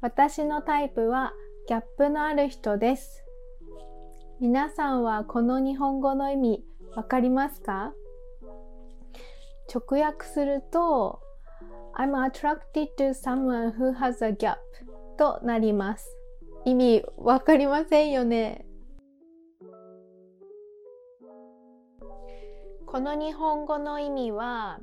私のタイプはギャップのある人です。皆さんはこの日本語の意味わかりますか？直訳すると I'm attracted to someone who has a gap となります。意味わかりませんよね。この日本語の意味は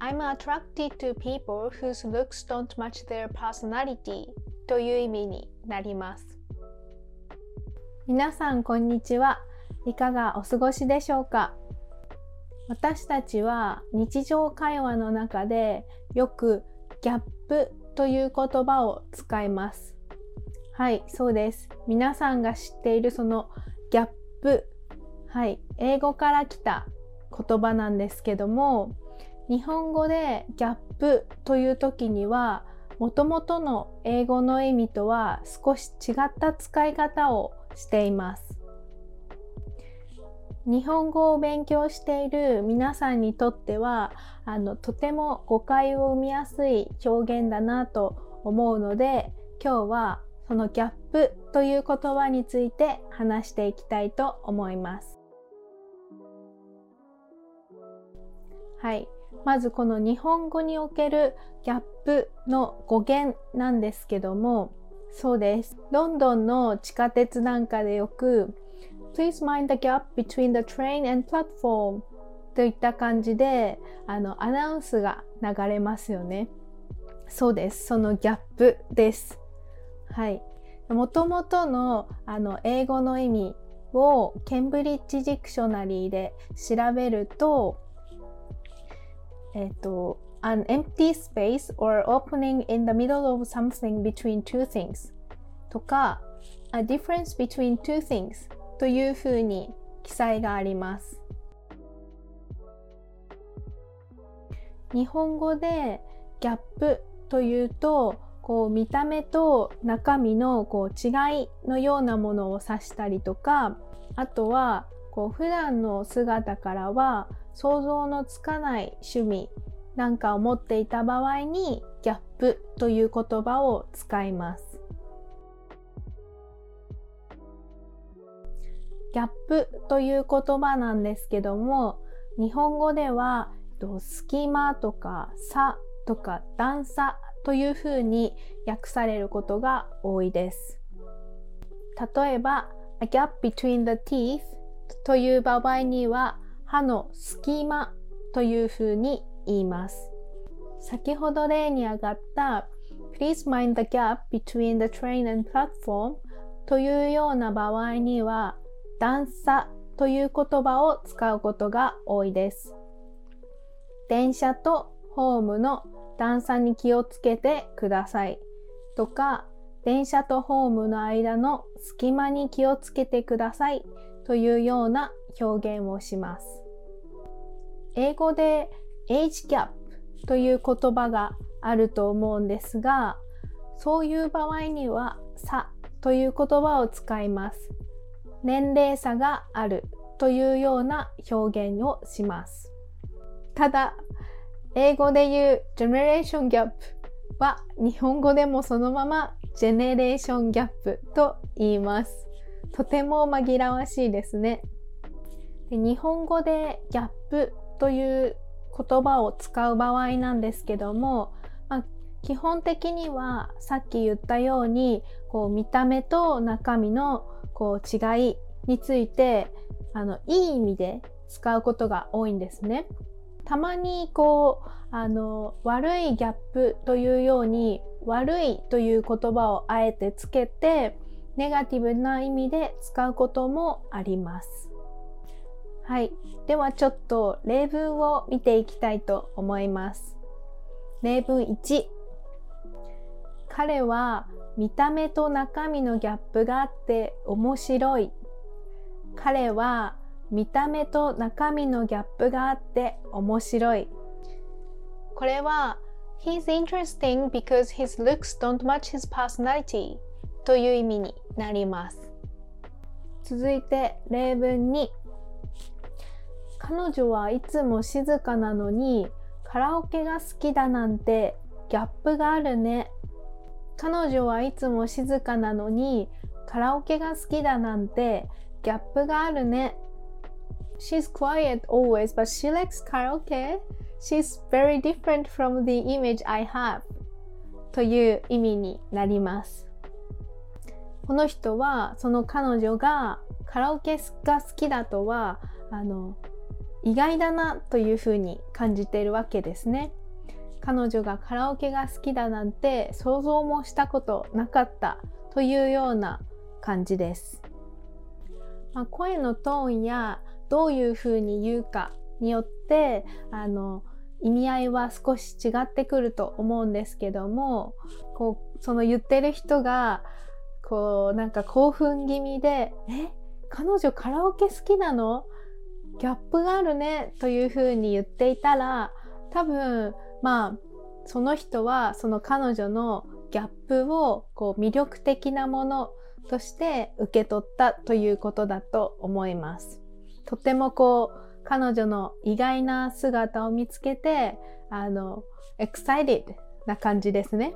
I'm attracted to people whose looks don't match their personality という意味になります。皆さんこんにちは。いかがお過ごしでしょうか？私たちは日常会話の中でよくギャップという言葉を使います。はい、そうです。皆さんが知っているそのギャップ。はい、英語から来た言葉なんですけども、日本語でギャップという時にはもともとの英語の意味とは少し違った使い方をしています。日本語を勉強している皆さんにとってはあのとても誤解を生みやすい表現だなと思うので今日はそのギャップという言葉について話していきたいと思います。はい。まずこの日本語におけるギャップの語源なんですけどもそうです。ロンドンの地下鉄なんかでよく Please mind the gap between the train and platform といった感じであのアナウンスが流れますよね。そうです。そのギャップです。はい。もともとのあの英語の意味をケンブリッジ・ディクショナリーで調べるとえっ、と、an empty space or opening in the middle of something between two things とか a difference between two things というふうに記載があります。日本語でギャップというとこう見た目と中身のこう違いのようなものを指したりとかあとはこう普段の姿からは想像のつかない趣味なんかを持っていた場合にギャップという言葉を使います。ギャップという言葉なんですけども日本語では隙間とか差とか段差というふうに訳されることが多いです。例えば A gap between the teeth という場合には歯の隙間というふうに言います。先ほど例に挙がった Please mind the gap between the train and platform というような場合には段差という言葉を使うことが多いです。電車とホームの段差に気をつけてくださいとか電車とホームの間の隙間に気をつけてくださいというような表現をします。英語で age gap という言葉があると思うんですが、そういう場合には差という言葉を使います。年齢差があるというような表現をします。ただ、英語で言う generation gap は日本語でもそのままジェネレーションギャップと言います。とても紛らわしいですね。で日本語でギャップという言葉を使う場合なんですけども、まあ、基本的にはさっき言ったようにこう見た目と中身のこう違いについてあのいい意味で使うことが多いんですね。たまにこうあの悪いギャップというように悪いという言葉をあえてつけてネガティブな意味で使うこともあります。はい。ではちょっと例文を見ていきたいと思います。例文1。彼は見た目と中身のギャップがあって面白い。彼は見た目と中身のギャップがあって面白い。これは He's interesting because his looks don't match his personality という意味になります。続いて例文2。彼女はいつも静かなのにカラオケが好きだなんてギャップがあるね。彼女はいつも静かなのにカラオケが好きだなんてギャップがあるね。She's quiet always, but she likes karaoke. She's very different from the image I have. という意味になります。この人はその彼女がカラオケが好きだとはあの意外だなというふうに感じているわけですね。彼女がカラオケが好きだなんて想像もしたことなかったというような感じです。まあ、声のトーンやどういうふうに言うかによってあの意味合いは少し違ってくると思うんですけどもこうその言ってる人がこうなんか興奮気味で「え？彼女カラオケ好きなの？ギャップがあるね」というふうに言っていたら多分まあその人はその彼女のギャップをこう魅力的なものとして受け取ったということだと思います。とてもこう彼女の意外な姿を見つけてあの excited な感じですね。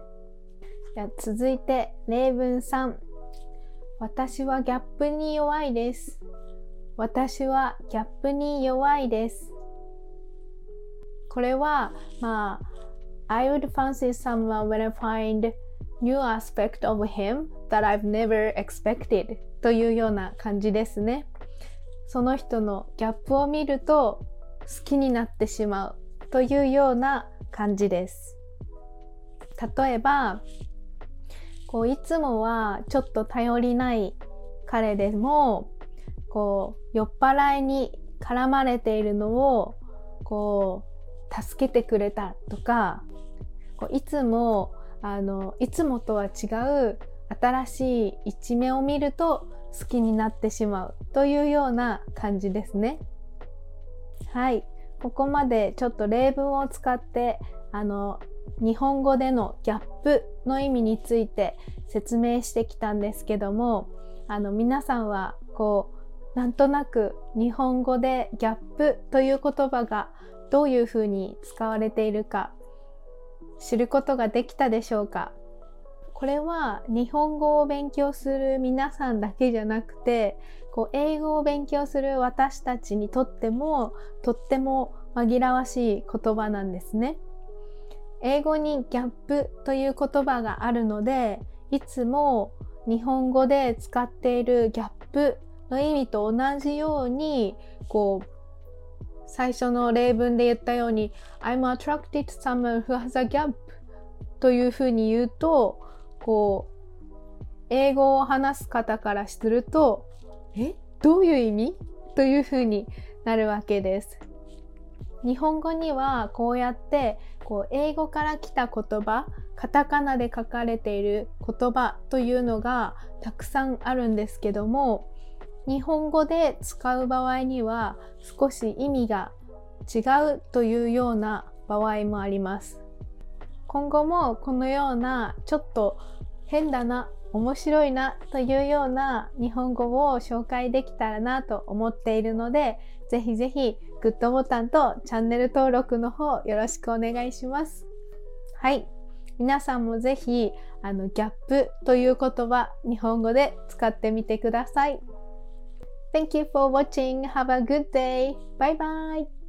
じゃ続いて例文3私はギャップに弱いです。私はギャップに弱いです。これはまあ I would fancy someone when I find new aspect of him that I've never expected というような感じですね。その人のギャップを見ると好きになってしまうというような感じです。例えばこういつもはちょっと頼りない彼でもこう酔っ払いに絡まれているのをこう助けてくれたとかこういつもあのいつもとは違う新しい一面を見ると好きになってしまうというような感じですね。はい。ここまでちょっと例文を使ってあの日本語でのギャップの意味について説明してきたんですけどもあの皆さんはこうなんとなく日本語でギャップという言葉がどういうふうに使われているか知ることができたでしょうか？これは日本語を勉強する皆さんだけじゃなくてこう英語を勉強する私たちにとってもとっても紛らわしい言葉なんですね。英語にギャップという言葉があるのでいつも日本語で使っているギャップの意味と同じようにこう最初の例文で言ったように I'm attracted to someone who has a gap というふうに言うとこう英語を話す方からするとえどういう意味？というふうになるわけです。日本語にはこうやってこう英語から来た言葉カタカナで書かれている言葉というのがたくさんあるんですけども日本語で使う場合には少し意味が違うというような場合もあります。今後もこのようなちょっと変だな面白いなというような日本語を紹介できたらなと思っているのでぜひぜひグッドボタンとチャンネル登録の方よろしくお願いします。はい。皆さんもぜひあのギャップという言葉日本語で使ってみてください。Thank you for watching. Have a good day. Bye bye.